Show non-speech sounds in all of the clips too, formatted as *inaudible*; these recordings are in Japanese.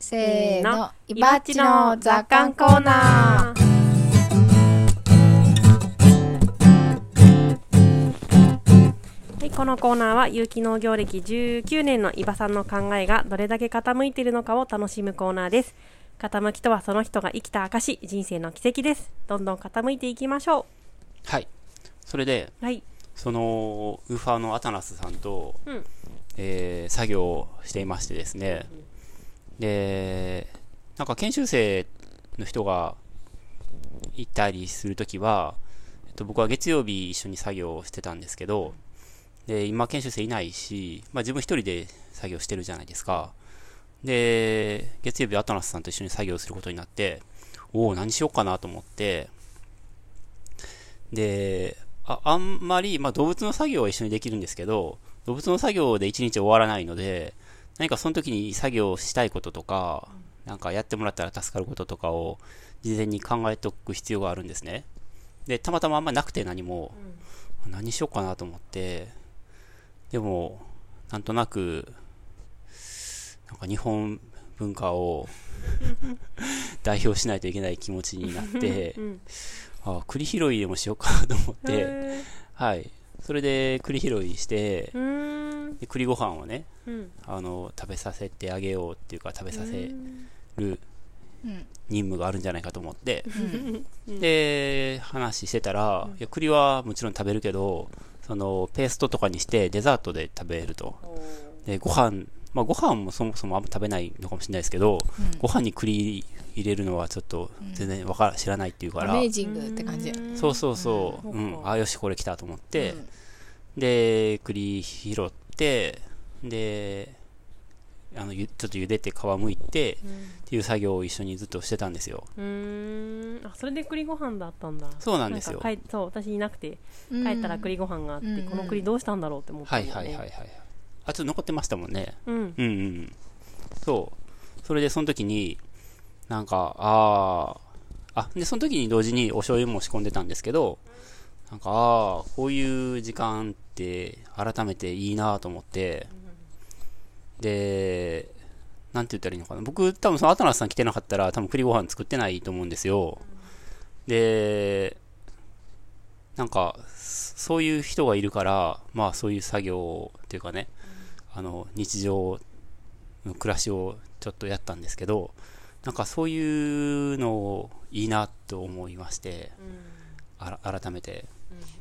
せーの、いばっちの雑感コーナー。はい、このコーナーは有機農業歴19年の伊庭さんの考えがどれだけ傾いているのかを楽しむコーナーです。傾きとはその人が生きた証、人生の奇跡です。どんどん傾いていきましょはい。それで、う。はい。その、ウーファーのアタナスさんと、うんえー作業をしていましてですね、で、なんか研修生の人がいたりするときは、えっと、僕は月曜日一緒に作業してたんですけど、で、今研修生いないし、まあ自分一人で作業してるじゃないですか。で、月曜日アタナスさんと一緒に作業することになって、おお、何しようかなと思って、で、ああんまり、まあ動物の作業は一緒にできるんですけど、動物の作業で一日終わらないので、何かその時に作業したいこととか、なんかやってもらったら助かることとかを事前に考えておく必要があるんですね。で、たまたまあんまなくて何も、何しようかなと思って、でも、なんとなく、なんか日本文化を *laughs* 代表しないといけない気持ちになって、うん。あ栗拾いでもしようかなと思って、へはい。それで栗拾いして栗ご飯をね、うん。あの、食べさせてあげようっていうか、食べさせうんるうん。任務があるんじゃないかと思って、うん。で、話してたら、いや栗はもちろん食べるけど、その、ペーストとかにしてデザートで食べると。で、ご飯、まあご飯もそもそもあんま食べないのかもしれないですけど、うん。ご飯に栗入れるのはちょっと全然わから、知らないっていうから、アメージングって感じ。そうそうそう、う。うん。ん、あよし、これ来たと思って、うんで、栗拾って、で、あの、ゆちょっと茹でて皮むいて、っていう作業を一緒にずっとしてたんですよ。うーん。あ、それで栗ご飯だったんだ。そうなんですよ。か帰そう、私いなくて、帰ったら栗ご飯があって、うんこの栗どうしたんだろうって思ったはい。はいはいはい。あ、ちょっと残ってましたもんね。うん。うんうんうん。そう。それでその時に、なんか、ああ、あ、で、その時に同時にお醤油も仕込んでたんですけど、なんか、ああ、こういう時間って改めていいなと思って、で、なんて言ったらいいのかな。僕、多分そのアタナスさん来てなかったら、多分栗ご飯作ってないと思うんですよ。で、なんか、そういう人がいるから、まあそういう作業っていうかね、あの、日常の暮らしをちょっとやったんですけど、なんかそういうのをいいなと思いまして、あら改めて。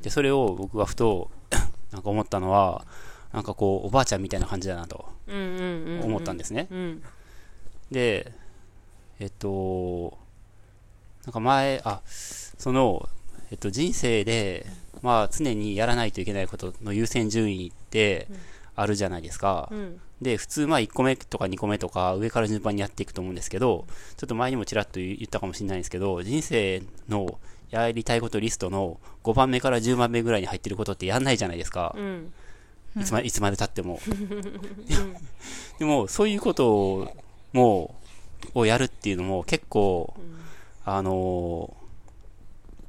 で、それを僕がふと、*coughs* なんか思ったのは、なんかこう、おばあちゃんみたいな感じだなと。思ったんですね。うん。で、えっと、なんか前、あ、その、えっと、人生で、まあ、常にやらないといけないことの優先順位ってあるじゃないですか。うん。で、普通、まあ、1個目とか2個目とか、上から順番にやっていくと思うんですけど、ちょっと前にもちらっと言ったかもしれないんですけど、人生のやりたいことリストの5番目から10番目ぐらいに入ってることってやんないじゃないですか。うん。いつまいつまで経っても。*laughs* *laughs* でも、そういうことを、もう、をやるっていうのも結構、あのー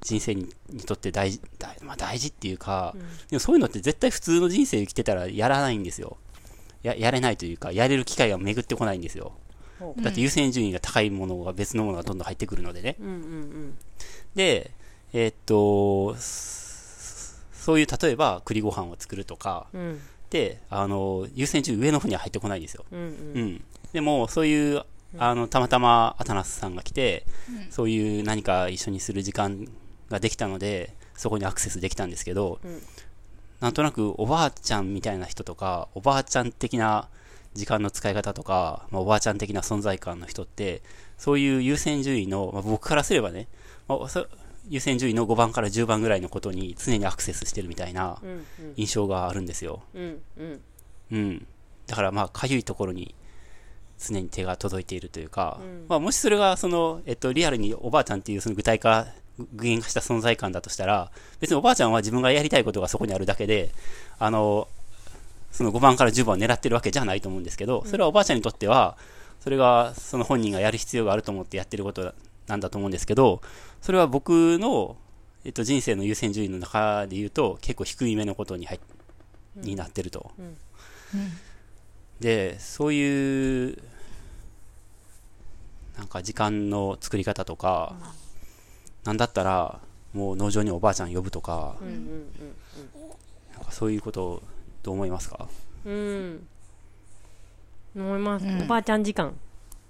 人生ににとって大事、大,、まあ、大事っていうか、でもそういうのって絶対普通の人生生きてたらやらないんですよ。や、やれないというか、やれる機会が巡ってこないんですよ。ほだって優先順位が高いものが別のものがどんどん入ってくるのでね。うんうんで、えーっと、そそういう、例えば栗ご飯を作るとか、うん。うん。で、あの、優先順位上の方には入ってこないんですよ。うんう。うんん。でも、そういう、あの、たまたまアタナスさんが来て、そういう何か一緒にする時間ができたので、そこにアクセスできたんですけど、うんなんとなくおばあちゃんみたいな人とか、おばあちゃん的な時間の使い方とか、まあ、おばあちゃん的な存在感の人って、そういう優先順位の、まあ、僕からすればね、まあそ優先順位の5番から10番ぐらいのことに常にアクセスしてるみたいなうん印象があるんですよ。うんうん。うん。だからまあ、かゆいところに常に手が届いているというか、うんまあ、もしそれが、その、えっと、リアルにおばあちゃんっていうその具体化、具現化した存在感だとしたら、別におばあちゃんは自分がやりたいことがそこにあるだけで、あの、その5番から10番を狙ってるわけじゃないと思うんですけど、それはおばあちゃんにとっては、それがその本人がやる必要があると思ってやってることなんだと思うんですけど、それは僕の、えっと、人生の優先順位の中で言うと、結構低い目のことに入っになってると。で、そういうなんか時間の作り方とか、なんだったら、もう農場におばあちゃん呼ぶとか、うんうんなんかそういうこと、どう思いますか？うんうん。思います、うん。おばあちゃん時間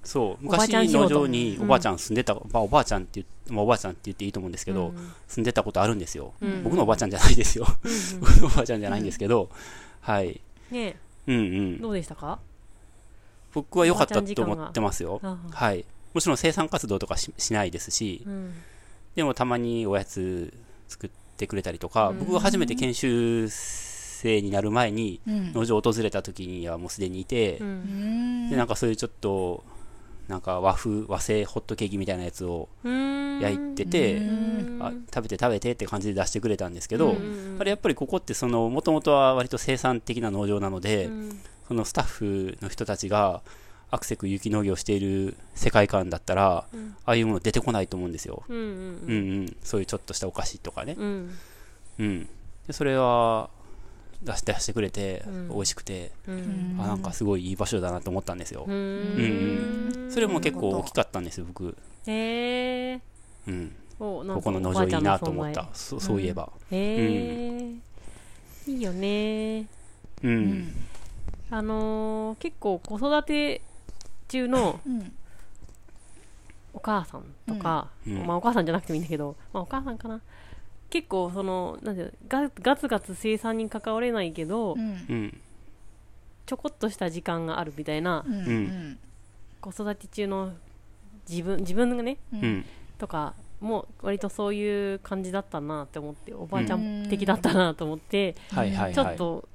そう、昔農場におばあちゃん住んでた、まあ、おばあちゃんって言って、まあ、おばあちゃんって言っていいと思うんですけど、うん。住んでたことあるんですよ。うん。僕のおばあちゃんじゃないですよ。うん僕のおばあちゃんじゃないんですけど、はい。ねうんうん。どうでしたか？僕は良かったと思ってますよ。あはい。もちろん生産活動とかししないですし、うん。でもたまにおやつ作ってくれたりとか、うん。僕が初めて研修生になる前にうん。農場を訪れた時にはもうすでにいて、ううんん。で、なんかそういうちょっと、なんか和風、和製ホットケーキみたいなやつをうん焼いてて、うんあ食べて食べてって感じで出してくれたんですけど、うんあれやっぱりここってその、もともとは割と生産的な農場なので、うんそのスタッフの人たちがアクセク有機農業をしている世界観だったら、うんああいうもの出てこないと思うんですよ。うんうんうんうん。そういうちょっとしたお菓子とかね。うんうん。で、それは出して出してくれて、うん。美味しくて、うん。あ、なんかすごいいい場所だなと思ったんですよ。う。うんそれも結構大きかったんですよ、僕。へえうん。おなんかここの農場いいなと思った。そそういえば。へえいいよね。う。うん。んあのー結構子育て中のうん。お母さんとか、うんうん。まあお母さんじゃなくてもいいんだけど、まあお母さんかな結構そのなんていうのガガツガツ生産に関われないけど、うんうん。ちょこっとした時間があるみたいなうんうん子育て中の自分自分がねううんん。とかも割とそういう感じだったなって思っておばあちゃん的だったなと思って。ちょっと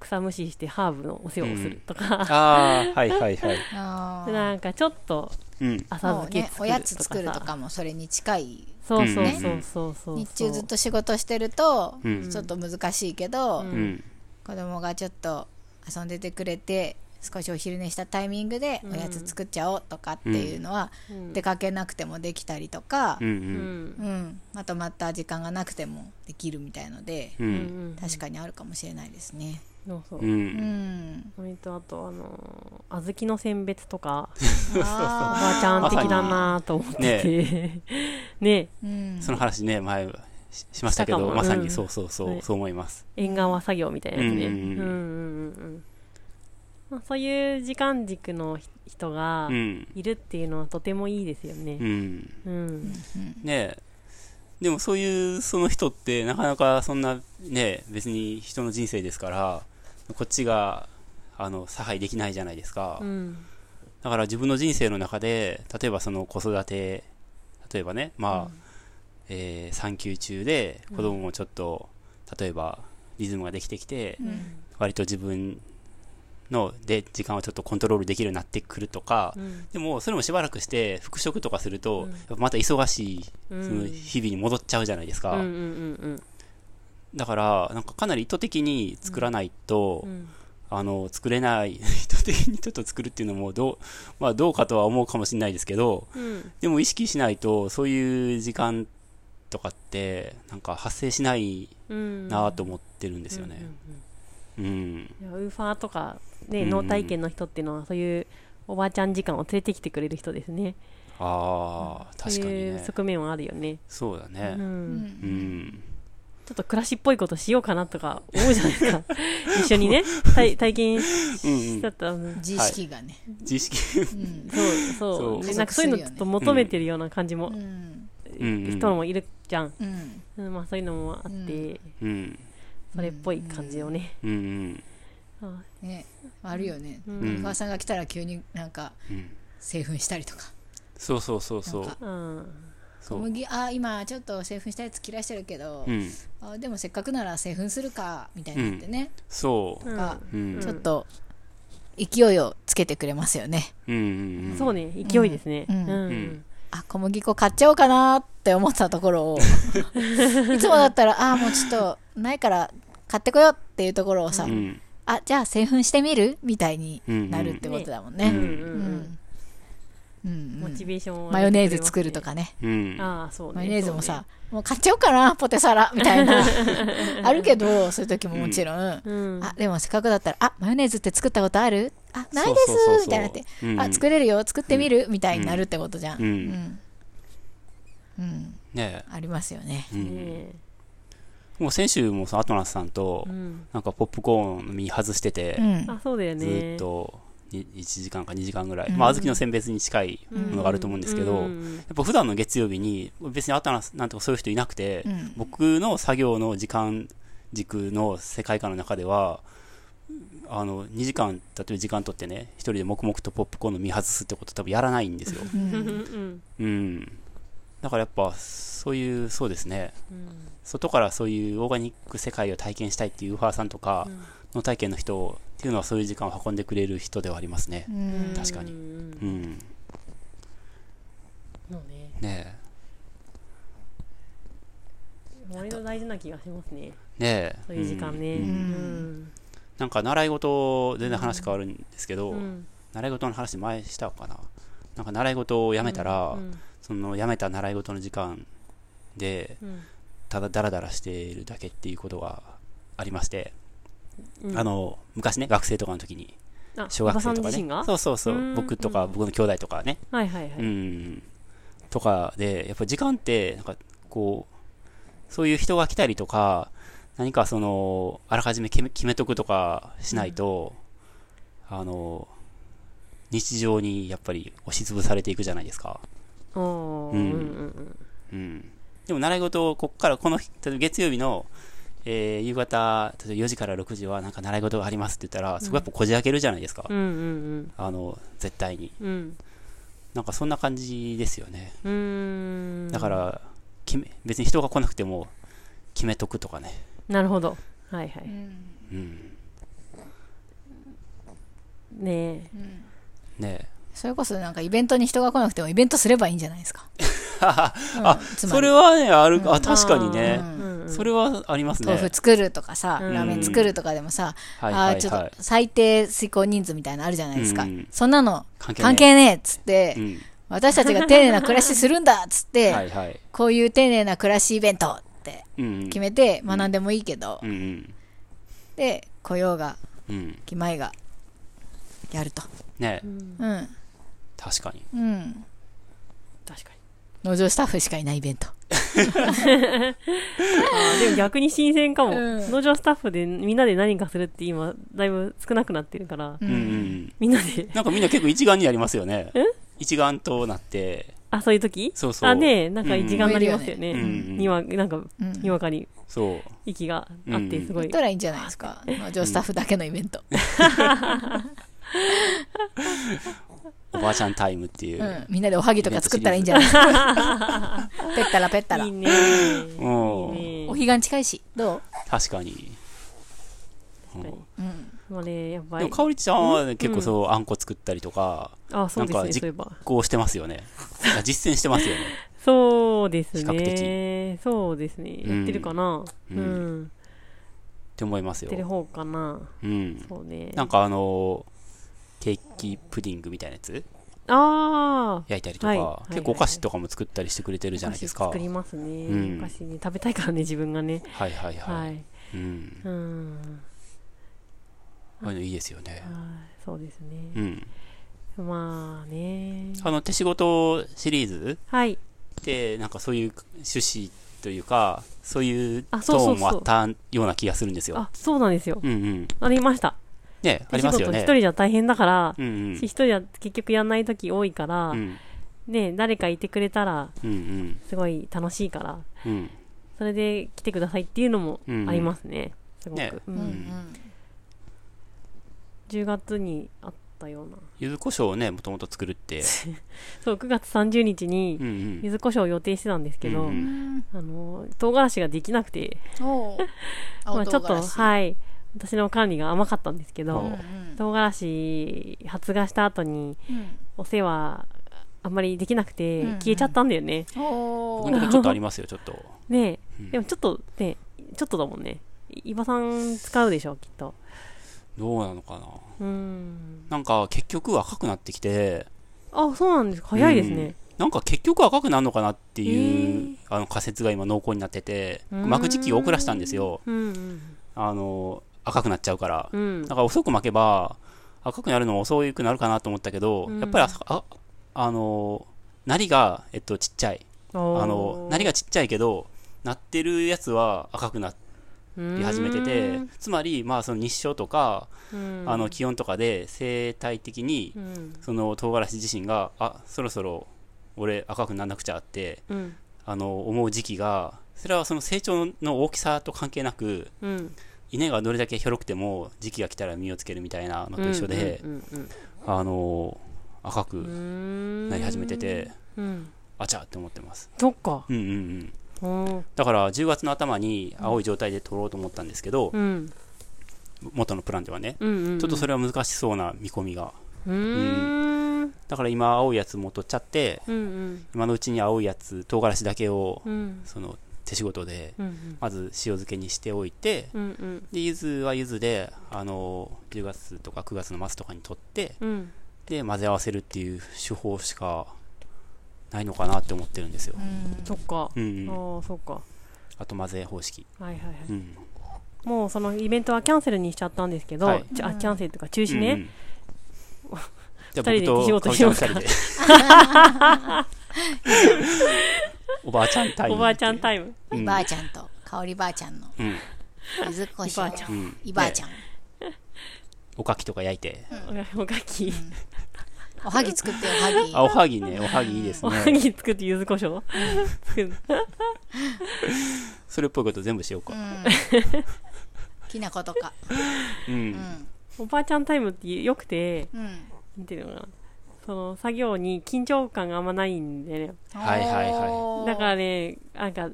草むししてハーブのお世話をするとか、ああ、はいはいはい。なんかちょっとうん。浅そうね漬け作るとかさ、おやつ作るとかもそれに近いそうそううんそう。そうそう。日中ずっと仕事してるとうん。ちょっと難しいけど、うん。うん。子供がちょっと遊んでてくれて少しお昼寝したタイミングでおやつ作っちゃおうとかっていうのは、うん。出かけなくてもできたりとかう、ん。ううん。うん。まとまった時間がなくてもできるみたいので、確かにあるかもしれないですね。そうそう。う。うん。ん、割とあとあのー小豆の選別とか。おおばあちゃん的だなと思ってて。ね。うん、その話ね、前ししましたけど、まさにうん。そうそうそう、はい。そう思います。縁側作業みたいなやつね。ううんんうん。うんうんまあそういう時間軸のひ人がうん。いるっていうのはとてもいいですよね。うん。うん。ねえ。でもそういうその人ってなかなかそんなね、別に人の人生ですから、こっちが、あの、差配できないじゃないですか。うん。だから自分の人生の中で、例えばその子育て、例えばね、まあ、えー産休中で子供もちょっと、例えばリズムができてきて、うん。割と自分ので時間をちょっとコントロールできるようになってくるとか、うん。でもそれもしばらくして復職とかすると、うん。また忙しいそうん。の日々に戻っちゃうじゃないですか、うんうんうんだからなんかかなり意図的に作らないと、うん。あの作れない。*laughs* 意図的にちょっと作るっていうのもどう,、まあ、どうかとは思うかもしれないですけどうん。でも意識しないとそういう時間とかってなんか発生しないうん。なと思ってるんですよね。うん、ウーファーとか、ねうん。脳体験の人っていうのはそういうおばあちゃん時間を連れてきてくれる人ですね。ああ確かにそういうね側面はあるよね、うそうだね。うん。うんちょっと暮らしっぽいことしようかなとか思うじゃないですか。*laughs* 一緒にね体体験しちゃったら、うん。自意識がね、自意識。うん。そうそう。そう。でなんかそういうのちょっと求めてるような感じも、人もいるじゃん、うん。うんまあ、そういうのもあって、うん。それっぽい感じをね、うんうね。あるよね、ううん。お母さんが来たら急になんかうん。製粉したりとか。そうそうそうそう小麦あ今ちょっと製粉したやつ切らしてるけど、うん。あでもせっかくなら製粉するかみたいになってね、そう。うんがうん。ちょっと勢いをつけてくれますよね。うんうんうん。そうね勢いですね。うん。うん。うん。あ小麦粉買っちゃおうかなって思ってたところを。*laughs* いつもだったらあもうちょっとないから買ってこようっていうところをさ、うん。あじゃあ製粉してみる？みたいになるってことだもんね、うん。うんうんうん。うんモチベーションをマヨネーズ作るとかね。うん。ああそうね。マヨネーズもさ、もう買っちゃおうかなポテサラみたいな。*laughs* あるけどそういう時ももちろん、そうねうん。あでもせっかくだったらあマヨネーズって作ったことある？あ、ないですそうそうそうそう。みたいになって、うん。うんあ、作れるよ、作ってみる？みたいになるってことじゃん。うん。うん。うん。ねありますよね。え、うん。ねもう先週もそのアトナスさんとなんかポップコーンの実外してて、うん。あ、そうだよね。ずーっとに1時間か2時間ぐらい、うん。まあ小豆の選別に近いものがあると思うんですけど、やうん。っぱ普段の月曜日に別にアトナスなんとかそういう人いなくて、うん。僕の作業の時間軸の世界観の中ではあの2時間例えば時間取ってね一人で黙々とポップコーンの実外すってこと多分やらないんですよ、ううん。だからやっぱそういうそうですね。うん。外からそういうオーガニック世界を体験したいっていうウーファーさんとかの体験の人っていうのはそういう時間を運んでくれる人ではありますね。うん。確かに。うん。うん。そうね。ね割と大事な気がしますね。えねえ。そういう時間ね。うん。うん。なんか習い事全然話変わるんですけど、うん。習い事の話前したかな。なんか習い事をやめたら、うん。そのやめた習い事の時間でうん。ただダラダラしているだけっていうことがありまして、うん。あの昔ね学生とかの時にあ小学生とかね。そうそうそう。うん。僕とかうん。僕の兄弟とかね、はいはいはい。うん。とかでやっぱ時間ってなんかこうそういう人が来たりとか何かそのあらかじめ決め決めとくとかしないと、あの日常にやっぱり押しつぶされていくじゃないですか。うんうんうん。うん。でも習い事をこっからこの日例えば月曜日の、えー夕方例えば4時から6時はなんか習い事がありますって言ったらそこやっぱこじ開けるじゃないですか、うんうんあの絶対に。うん。うんなんかそんな感じですよね。うーん。だから決め別に人が来なくても決めとくとかね。なるほど。はいはい。うん。ねねそれこそなんかイベントに人が来なくてもイベントすればいいんじゃないですか。*laughs* あそれはねある、うん。あ確かにね、それはありますね。豆腐作るとかさ、うん。ラーメン作るとかでもさ、はいあーちょっと最低遂行人数みたいなのあるじゃないですか。うん。そんなの関係ねえ。っつって、うん。私たちが丁寧な暮らしするんだっつって、こういう丁寧な暮らしイベントってうん。決めて学んでもいいけど、で、来ようがうん。来まいがやると。ね。うんうん。確かに。うん。確かに。農場スタッフしかいないイベント。*laughs* あーでも逆に新鮮かも、うん。農場スタッフでみんなで何かするって今だいぶ少なくなってるから、ううん。うんうん。みんなで。なんかみんな結構一丸になりますよね。*laughs* え？一丸となって。あそういう時？そうそう。あねえ。なんか一丸になりますよね、うんうん。にわなんかうん。にわかにそう。息があってうんすごい、やったらいいんじゃないですか。農場スタッフだけのイベント。おばあちゃんタイムっていう、うん。みんなでおはぎとか作ったらいいんじゃない？ですか。ペッタラペッタラ。いい。ね。うん。いいねお彼岸近いし、どう？確かに、うん確かに。うん。もうねやっぱりでもかおりちゃんはね、結構そう、あんこ作ったりとかあそうですなんかじねそういえば。こうしてますよね。あ実践してますよね。そうです比較ねそうですね。うん。やってるかな。ううん。ん、って思いますよ。やってる方かな。うん。そうね。なんかあのケーキプディングみたいなやつ？ああ焼いたりとか、はい。はい結構お菓子とかも作ったりしてくれてるじゃないですか。作りますね、うん。お菓子ね。食べたいからね自分がね。はいはいはい、はい。うん。うん。こういうのいいですよね。はい。そうですうね、ん。まあね。あの手仕事シリーズ？はい。ってなんかそういう趣旨というかそういう。トーンもあったような気がするんですよ。あそうなんですよ。うんうん。ありましたねありますよね。事一人じゃ大変だから、うんうん。一人じゃ結局やんない時多いから、うん。ね誰かいてくれたらうんうん。すごい楽しいからうん。それで来てくださいっていうのもうんありますね、すごく、ね。うんうん。うん。10月にあったような。柚子胡椒をねもともと作るって。*laughs* そう9月30日にうんうん。柚子胡椒を予定してたんですけど、うんううん。あの唐辛子ができなくて、*laughs* まあ、ちょっとい。はい私の管理が甘かったんですけう。どうん。唐辛子発芽した後にうん。お世話あんまりできなくてうん消えちゃったんだよね、おー僕のとこちょっとありますよちょっと。ねうん。でもちょっとねちょっとだもんね。伊庭さん使うでしょきっと。どうなのかな。うん。なんか結局赤くなってきて。あそうなんですか。早いですね、なんか結局赤くなるのかなっていう、あの仮説が今濃厚になっててうん。巻く時期を遅らしたんですよ。うんうん。あの赤くなっちゃうから。うん。だから遅く巻けば赤くなるのも遅くなるかなと思ったけど、うん。やっぱりあああのなりが、えっと、ちっちゃい。ああのなりがちっちゃいけどなってるやつは赤くなり始めててつまりまあその日照とか、あの気温とかで生態的にうん。その唐辛子自身があそろそろ俺赤くならなくちゃってうん。あの思う時期がそれはその成長の大きさと関係なくうん稲がどれだけひょろくても時期が来たら実をつけるみたいなのと一緒で、あの赤くなり始めててうん。あちゃって思ってます。そっか。うんうんうん。うんだから10月の頭に青い状態で取ろうと思ったんですけど、うん。元のプランではね、ちょっとそれは難しそうな見込みが。うーん。だから今青いやつも取っちゃってうんうん。今のうちに青いやつ唐辛子だけをうん。その手仕事でうんまず塩漬けにしておいてうんうん。で柚子は柚子であの10月とか9月の末とかに取ってうん。で混ぜ合わせるっていう手法しかないのかなって思ってるんですよ、そっか。うんうん、ああそっか。あと混ぜ方式、はいはいはい。うん、もうそのイベントはキャンセルにしちゃったんですけど、はい。ちょあキャンセルというか中止ね、うんうん。じゃあ二人で仕事しようか。かおちゃん二人で *laughs* おばあちゃんタイムおばあちゃんタイム。うん。いばあちゃんと香りばあちゃんの。うん。柚子こしょういばあちゃん。うん。いばあちゃん、おかきとか焼いて、おおかき、おはぎ作ってよおはぎ。あおはぎね。おはぎいいですおはねぎ作って柚子胡椒作るそれっぽいこと全部しようか。きな粉とか。うん、うん。おばあちゃんタイムってよくてうん。なんていうのかなその作業に緊張感があんまないんでね。はいはいはい。だからねなんか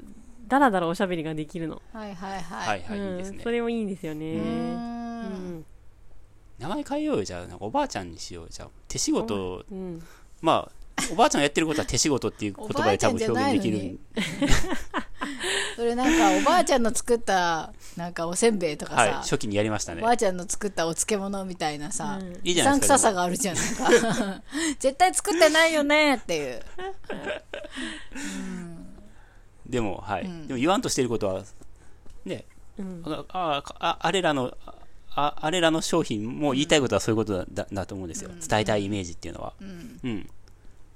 だらだらおしゃべりができるの、はいはいははいいはい、いいですね。うん、それもいいんですよね。うんん。名前変えようよじゃあなん。かおばあちゃんにしようじゃあ手仕事うんまあおばあちゃんがやってることは手仕事っていう言葉で多分表現できるそれなんかおばあちゃんの作ったなんかおせんべいとかさ、はい初期にやりましたね。おばあちゃんの作ったお漬物みたいなさ、うん。いいじゃないですか臭さがあるじゃんなんか。絶対作ってないよねっていう。でもはい、うん。でも言わんとしてることはねうん。ああああれらのああれらの商品も言いたいことはそういうことだ,だ、だと思うんですよ。伝えたいイメージっていうのは。うん。うん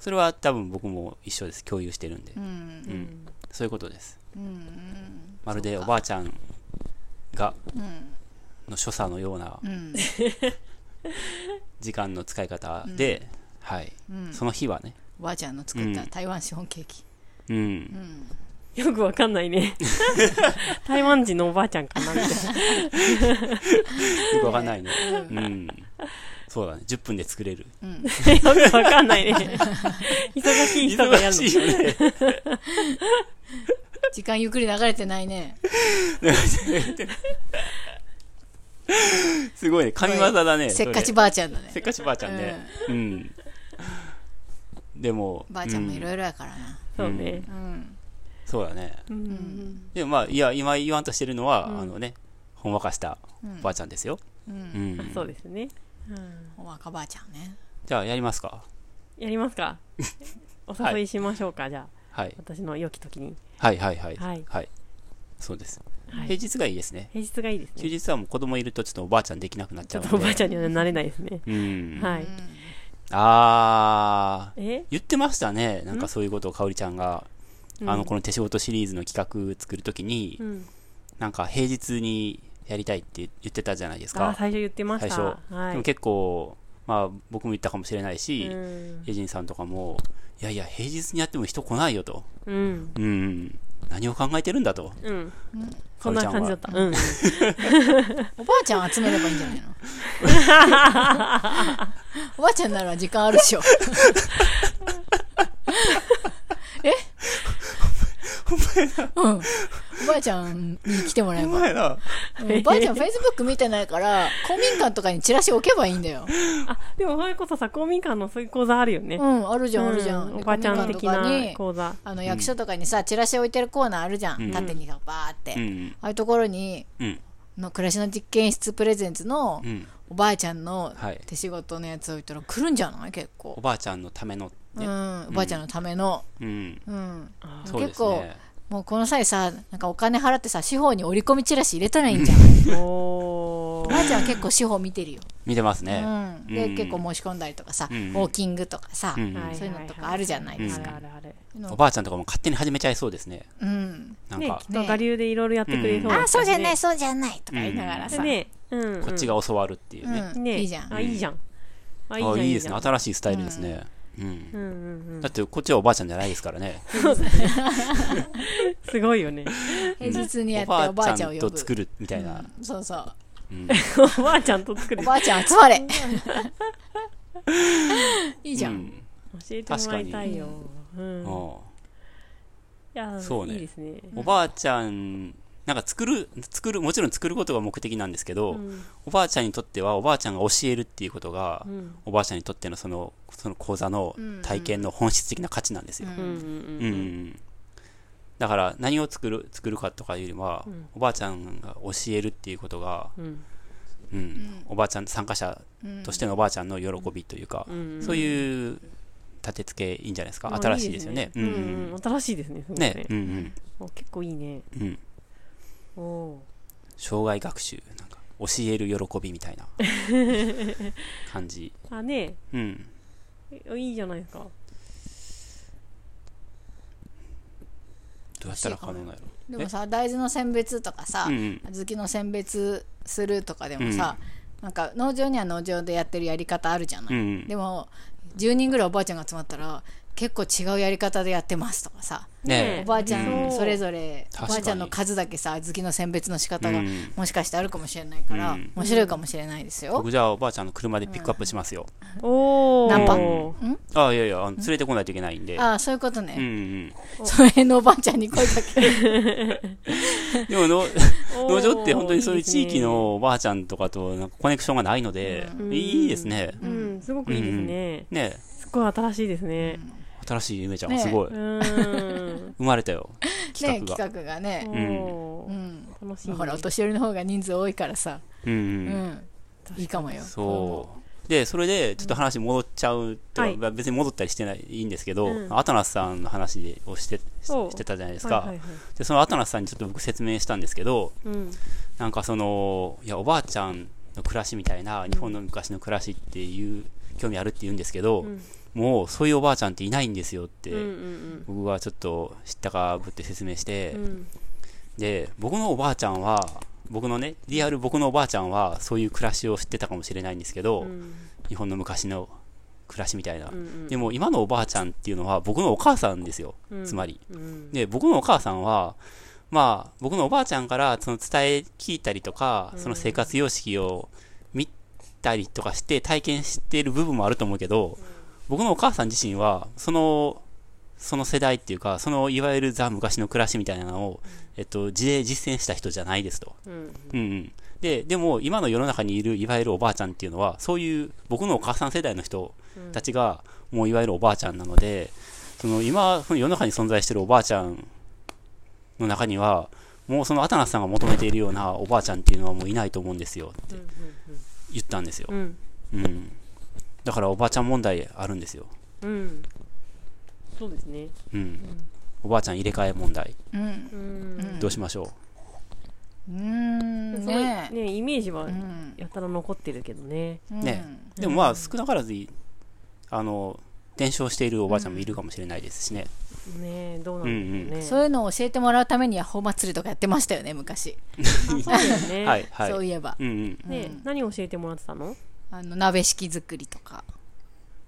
それは多分僕も一緒です。共有してるんで、うん。うん。そういうことです。うんまるでおばあちゃんがうん。の所作のようなうん。*laughs* 時間の使い方で、はい、うん。その日はね。おばあちゃんの作ったうん。台湾シフォンケーキ。うん、うん。よくわかんないね。*laughs* 台湾人のおばあちゃんかなみたいな。*laughs* よくわかんないね。うんそうだね。10分で作れる。うん。*laughs* よくわかんないね。*laughs* 忙しい人がやるの。忙しいよね。時間ゆっくり流れてないね。*laughs* すごいね。神業だね。せっかちばばあちゃんだね。せっかちばあちゃんね。うん、でもばあちゃんもいうん。ろいろやからな。そうね。うん。そうだね。うん。でもまあいや今言わんとしてるのは、うん。あのねほんわかしたうん。ばあちゃんですよ、ううんん。そうですね、うん、お若ばあちゃんね。じゃあやりますか。やりますか。*laughs* お誘いしましょうか、じゃあ。はい。私の良き時に。はいはいはい。はい。そうです、はい。平日がいいですね。平日がいいです休ね日はもう子供いるとちょっとおばあちゃんできなくなっちちょっゃうのでとおばあちゃんにはなれないですね、うん、はい。あー。え？言ってましたね。なんかそういうことをかおりちゃんが、うん。あのこの手仕事シリーズの企画作るときに、うん。なんか平日にやりたいって言ってたじゃないですか。あ最初言ってました。最初。はい。でも結構まあ僕も言ったかもしれないし、うん。エジンさんとかもいやいや平日にやっても人来ないよと。うん。うん何を考えてるんだと。うん。そんな感じだった。うん。*laughs* おばあちゃん集めればいいんじゃないの？*laughs* おばあちゃんなら時間あるでしょ。え *laughs* うん。おばあちゃんに来てもらえば。お前な。うん。おばあちゃんフェイスブック見てないから公民館とかにチラシ置けばいいんだよ。あでもそれこそさ公民館のそういう講座あるよね。うんあるじゃんあるじゃん、おばあちゃん的公民館とかなに講座。あの役所とかにさチラシ置いてるコーナーあるじゃん、うん。縦にバーって、うん。ああいうところにうん。の暮らしの実験室プレゼンツのうん。おばあちゃんのはい。手仕事のやつ置いたら来るんじゃない？結構、おばあちゃんのためのねうん、おばあちゃんのための、うん、うん、結構すね。もうこの際さなんかお金払ってさ司法に折り込みチラシ入れたらいいんじゃん。おばあちゃんは結構司法見てるよ。見てますうね。ん、で、うん。結構申し込んだりとかさ、うん。ウォーキングとかさ、そういうのとかあるじゃないですか。おばあちゃんとかも勝手に始めちゃいそうですね。うん、ねなんか。き、っと我流でいろいろやってくれそう。ああそうじゃいないそうじゃないとか言いながらさ、ねうん。うん。こっちが教わるっていうね。うん。ね。いいじゃん。あいいじゃん。ああいいですね。じゃん新しいスタイルですね。うん。うんうんうん。だってこっちはおばあちゃんじゃないですからね。*laughs* すごいよね。平日にやっておおばあちゃんを呼ぶ。ん。と作るみたいな。うんそうそう。うん。おばあちゃんと作る。おばあちゃん集まれ。*laughs* いいじゃん、うん。教えてもらいたいよ。うん。いうん。やそうね。いいですね。おばあちゃん、なんか作る、作る、もちろん作ることが目的なんですけど、うんおばあちゃんにとっては、おばあちゃんが教えるっていうことが、うんおばあちゃんにとってのその、その講座の体験の本質的な価値なんですよ。うんうんうん。うんだから、何を作る、作るかとかよりは、うんおばあちゃんが教えるっていうことが、うんうん、おばあちゃん、参加者としてのおばあちゃんの喜びというか、うんそういう立て付けいいんじゃないですか。あ新しいですよね。新しいですねね、うんお結構いいねうん。障害学習、なんか、教える喜びみたいな *laughs* 感じ。ーあね。うん。えいいじゃないですか。どうやったら可能なのでもさ大豆の選別とかさ、うんうん。小豆の選別するとかでもさ、なんか農場には農場でやってるやり方あるじゃない、うんうん。でも10人ぐらいおばあちゃんが集まったら結構違うやり方でやってますとかさ。ねおばあちゃうん。んそれぞれおばあちゃんの数だけさ小豆の選別の仕方がうん。もしかしてあるかもしれないから、うん。面白いかもしれないですよ、僕じゃあおばあちゃんの車でピックアップしますよ。おおナンパあいやいや、連れてこないといけないんで。ああそういうことうんうね、ん。その辺のおばあちゃんに声かけ。る *laughs* でもの、農場って本当にそういう地域のおばあちゃんとかとなんかコネクションがないので、うん。いいですね。うん。すごくいいですね。ねすごい新しいですね新しい夢ちゃんねがすごい。うん。生まれたよ。ね *laughs* 企画が。企画がね、うん。楽しいね。ほらお年寄りの方が人数多いからさ、ううん。うん。ん、いいかもよ。そう。で、それで、ちょっと話戻っちゃうとは、はい別に戻ったりしてない、いいんですけど、うん。アタナスさんの話をして、してたじゃないですか。はいはいはい。で、そのアタナスさんにちょっと僕説明したんですけど、うん。なんかその、いや、おばあちゃんの暮らしみたいな、日本の昔の暮らしっていう、興味あるって言うんですけど、うんもうそういうおばあちゃんっていないんですよって、うんうん僕はちょっと知ったかぶって説明して、うん。で、僕のおばあちゃんは、僕のね、リアル僕のおばあちゃんは、そういう暮らしを知ってたかもしれないんですけど、うん。日本の昔の暮らしみたいな。うんうん。でも今のおばあちゃんっていうのは僕のお母さんですよ、うん。つまり。うん。で、僕のお母さんは、まあ、僕のおばあちゃんからその伝え聞いたりとか、その生活様式を見たりとかして体験している部分もあると思うけど、僕のお母さん自身は、その、その世代っていうか、そのいわゆるザ昔の暮らしみたいなのを、えっと、事例実践した人じゃないですと。うんうんうん。で、でも今の世の中にいるいわゆるおばあちゃんっていうのは、そういう僕のお母さん世代の人たちが、もういわゆるおばあちゃんなので、その今、その世の中に存在しているおばあちゃんの中には、もうそのアタナスさんが求めているようなおばあちゃんっていうのはもういないと思うんですよって言ったんですよう。んうん。だからおばあちゃん問題あるんですよ。うん。そうですね。うん。おばあちゃん入れ替え問題。うん。うん。どうしましょう？ーん。すごいねねイメージはうん。やたら残ってるけどね。うん。ねう。でもまあ少なからずい、あの、伝承しているおばあちゃんもいるかもしれないですしね。ねどうなんでしょうねそういうのを教えてもらうためにヤッホー祭りとかやってましたよね昔、あそうだよね。*laughs* はい、はい。*laughs* そういえば。うんうん。ねうん何教えてもらってたの？あの鍋敷き作りとか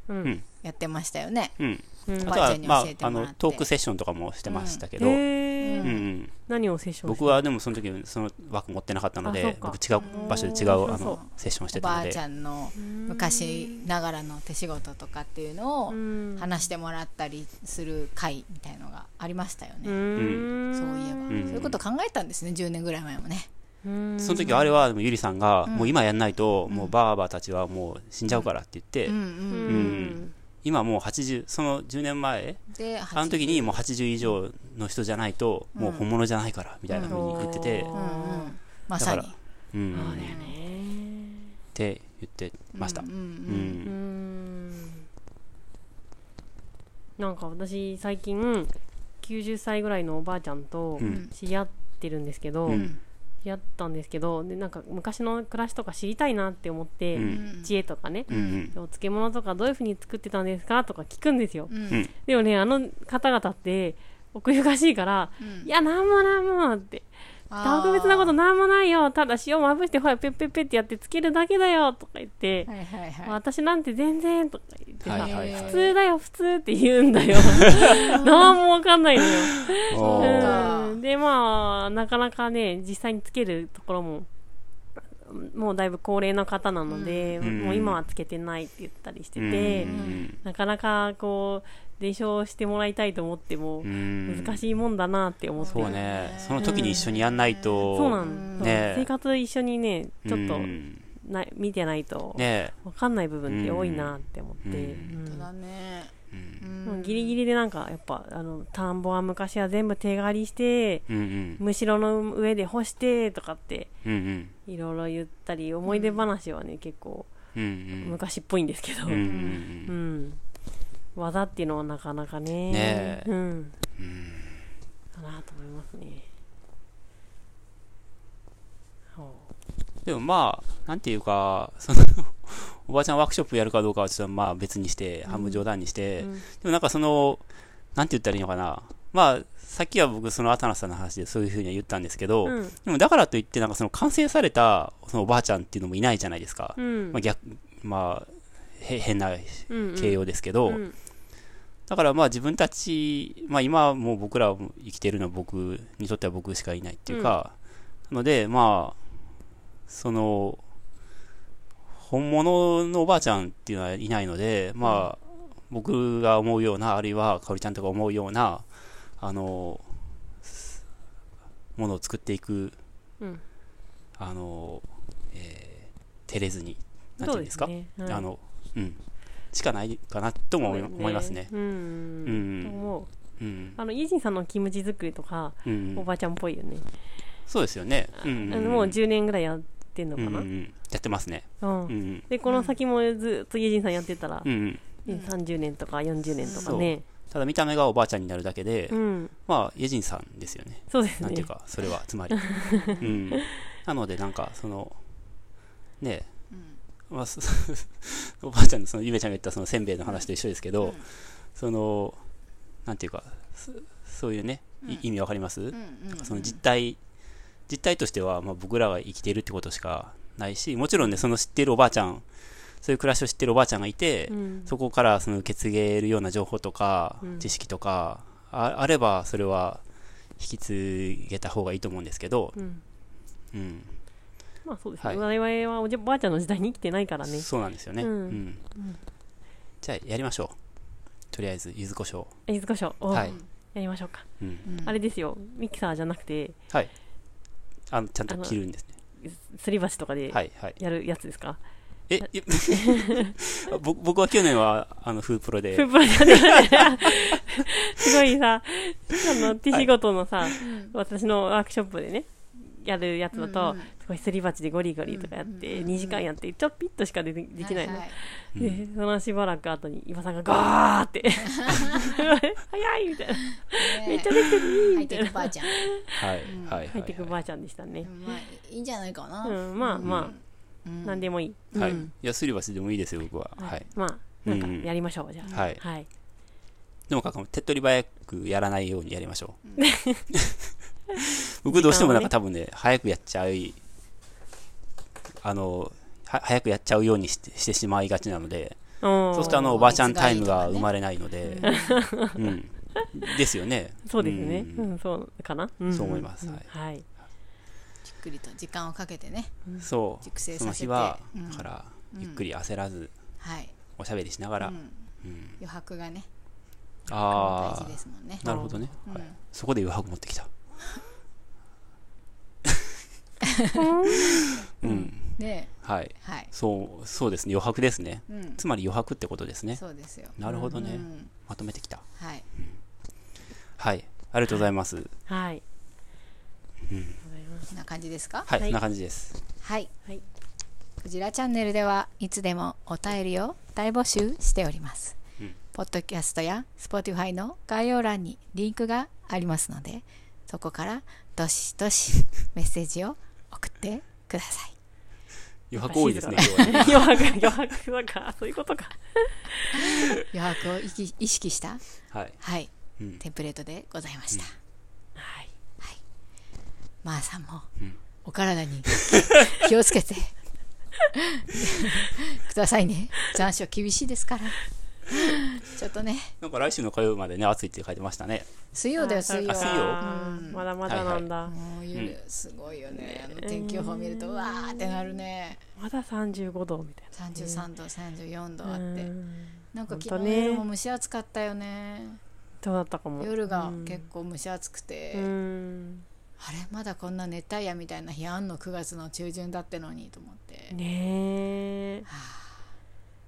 うん。うん。やってましたよね。うん。うんあとはおばあちゃん、にまあ教え、てもらって。あの、トークセッションとかもしてましたけど、うん。何をセッション僕はでもその時その枠持ってなかったのであそうか僕違う場所で違うそうそうあのセッションをしておばあたのでちゃんの昔ながらの手仕事とかっていうのをうん。話してもらったりする会みたいのがありましたよね、うん。そういえば、ん。そういうこと考えたんですね10年ぐらい前もね。うんその時あれはゆりさんがうん。もう今やんないともうばあばたちはもう死んじゃうからって言ってうんうん。うん。今もう80その10年前？であの時にもう80以上の人じゃないともう本物じゃないからみたいな風に言ってて。うん。うんうんまさに。だからうん。そうだよね。って言ってました。うんうんううん。ん。なんか私最近90歳ぐらいのおばあちゃんとうん。知り合ってるんですけど、うんやったんですけどでなんか昔の暮らしとか知りたいなって思って、うん。知恵とかね、うんうん。お漬物とかどういうふうに作ってたんですかとか聞くんですよ、うん。うん。でもねあの方々って奥ゆかしいから、うん。いやなんもなんもって。特別なことなんもないよ。ただ塩まぶしてほらペッペッペッってやってつけるだけだよとか言って、はいはいはい。私なんて全然とか言ってさ、はいはいはい。普通だよ普通って言うんだよ。*laughs* なんもわかんないのよ。うか。うん。でまあなかなかね実際につけるところももうだいぶ高齢の方なので、うん。もう今はつけてないって言ったりしてて、うん。なかなかこう伝承してもらいたいと思ってもうん。難しいもんだなって思って、そうね。その時に一緒にやんないとそうなん、ね。生活一緒にねちょっとうんな見てないとねわかんない部分って多いなって思って、うん。うんそうだね。うん。うん。ギリギリでなんかやっぱあの田んぼは昔は全部手刈りしてうんうん。むしろの上で干してとかってうんうん。いろいろ言ったり思い出話はね結構うんうん。昔っぽいんですけど、うんうん。うん。技っていうのはなかなかね。ねえ。うん。うん。かなと思いますねほでもまあなんていうかその *laughs* おばあちゃんワークショップやるかどうかはちょっとまあ別にして半分冗談にして、ううん。でもなんかそのなんて言ったらいいのかな。まあさっきは僕そのアタナさんの話でそういうふうには言ったんですけど、うん。でもだからといってなんかその完成されたそのおばあちゃんっていうのもいないじゃないですか、うん。まあ、逆まあへ変なうん形容ですけど、うん。だからまあ自分たち、まあ今はもう僕らも生きてるのは僕にとっては僕しかいないっていうか、なのでまあ、その、本物のおばあちゃんっていうのはいないので、まあ、僕が思うような、あるいはかおりちゃんとか思うような、あの、ものを作っていく、うん。あの、えー照れずに、なんていうんですか、ね。はい。あの、うん、しかないかなとも思い,、ますね。うん。うん。と思う。うん。あのイージンさんのキムチ作りとか、うん。おばあちゃんっぽいよね、そうですよね。うん。あのもう10年ぐらいやってんのかな、うんうんうん。やってますね。うん。うんうん。でこの先もずっとイージンさんやってたら、うんうん。ね30年とか40年とかね。ただ見た目がおばあちゃんになるだけで、うん。まあ、イェジンさんですよね。そうですね。なんていうか、それは、つまり。*laughs* うん。なので、なんか、その、ねえ、まあ、そ *laughs* おばあちゃんの、その、ゆめちゃんが言ったそのせんべいの話と一緒ですけど、その、なんていうか、そそういうね、い意味わかります、うんうんその実態、実態としては、まあ、僕らが生きているってことしかないし、もちろんね、その知っているおばあちゃん、そういう暮らしを知っているおばあちゃんがいて、うん。そこからその受け継げるような情報とか、うん。知識とかああれば、それは引き継げた方がいいと思うんですけど、うん。うん、まあそうですね、はい。我々はおじおばあちゃんの時代に生きてないからね。そうなんですよね。ううん。ん。じゃあ、やりましょう。とりあえず、柚子胡椒。柚子胡椒おはい。やりましょうか、あれですよ。ミキサーじゃなくてはい。あのちゃんと切るんですね。すり鉢とかではい、はい。やるやつですか、え、い *laughs* ぼ僕は去年は、あの、フープロで。フ、ープロじゃね *laughs* すごいさあの手仕事のさ、私のワークショップでねやるやつだと、うんうん。すごいすり鉢でゴリゴリとかやって、うんうん2時間やってちょっぴっとしかででできないの、ははでそのしばらく後に岩さんがガーって。*laughs* 早いみたいな。めっちゃできてるいいハイテみたいな。クばあちゃん。はい、うん。はい、入ってくばはあちゃんでしたね、まあいいんじゃないかな。うんまあまあ、うん。なんでもいい、い。はい。うんいや、すり鉢でもいいですよ、僕は。はい。まあなんかうん。やりましょう、じゃあ。はい。はい、でもかかも手っ取り早くやらないようにやりましょう。*laughs* 僕どうしてもなんか多分ね、早くやっちゃう、あの、は早くやっちゃうようにしてしてしまいがちなので、そそうするとあの、おばあちゃんタイムが生まれないので、うん。ですよね。そうですね。ううんん、そうかな、ん。そう思います。んはい。はい、じっくりと時間をかけてね。そう。熟成そのさせて。日はうん、だから、ゆっくり焦らず、はい。おしゃべりしながら、うん。うん。余白がねあ大事ですもんね。あ、なるほどね。うん。はい。そこで余白持ってきた。うん。ではい。はいそう、そうですね。余白ですね。うんつまり余白ってことですね。そうですよなるほどね。うんまとめてきた。はいはい。ありがとうございます。はいうんこんな感じですか？はい、はいこんな感じです。はいはいクジラチャンネルではいつでもお便りを大募集しております、うんポッドキャストや Spotify の概要欄にリンクがありますのでそこからどしどしメッセージを送ってください。余白多いですね、今日はね。*laughs* 余白、余白とか、*laughs* そういうことか。*laughs* 余白を意識した、はい。はい、うん。テンプレートでございました。はい。まー、さんも、うんお体に気をつけてくださいね。残暑厳しいですから。ちょっとね、なんか来週の火曜までね、暑いって書いてましたね。水曜だよ、水曜。あ水曜？うんまだまだなんだ。もう夜、すごいよね。あの天気予報見ると、うわーってなるね。まだ35度みたいな。33度、34度あうって。んなんか昨日の夜も蒸し暑かったよね。どうだったかも。夜がうん結構蒸し暑くて、うん。あれ？まだこんな熱帯夜みたいな日あんの9月の中旬だってのにと思って、ねえ。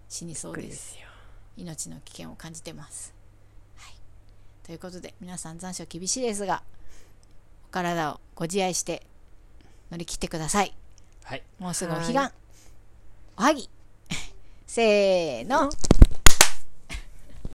死にそうですよ。命の危険を感じてます、はい、ということで皆さん残暑厳しいですがお体をご自愛して乗り切ってください。はい。もうすぐお彼岸。はい。おはぎ。*laughs* せーの。うん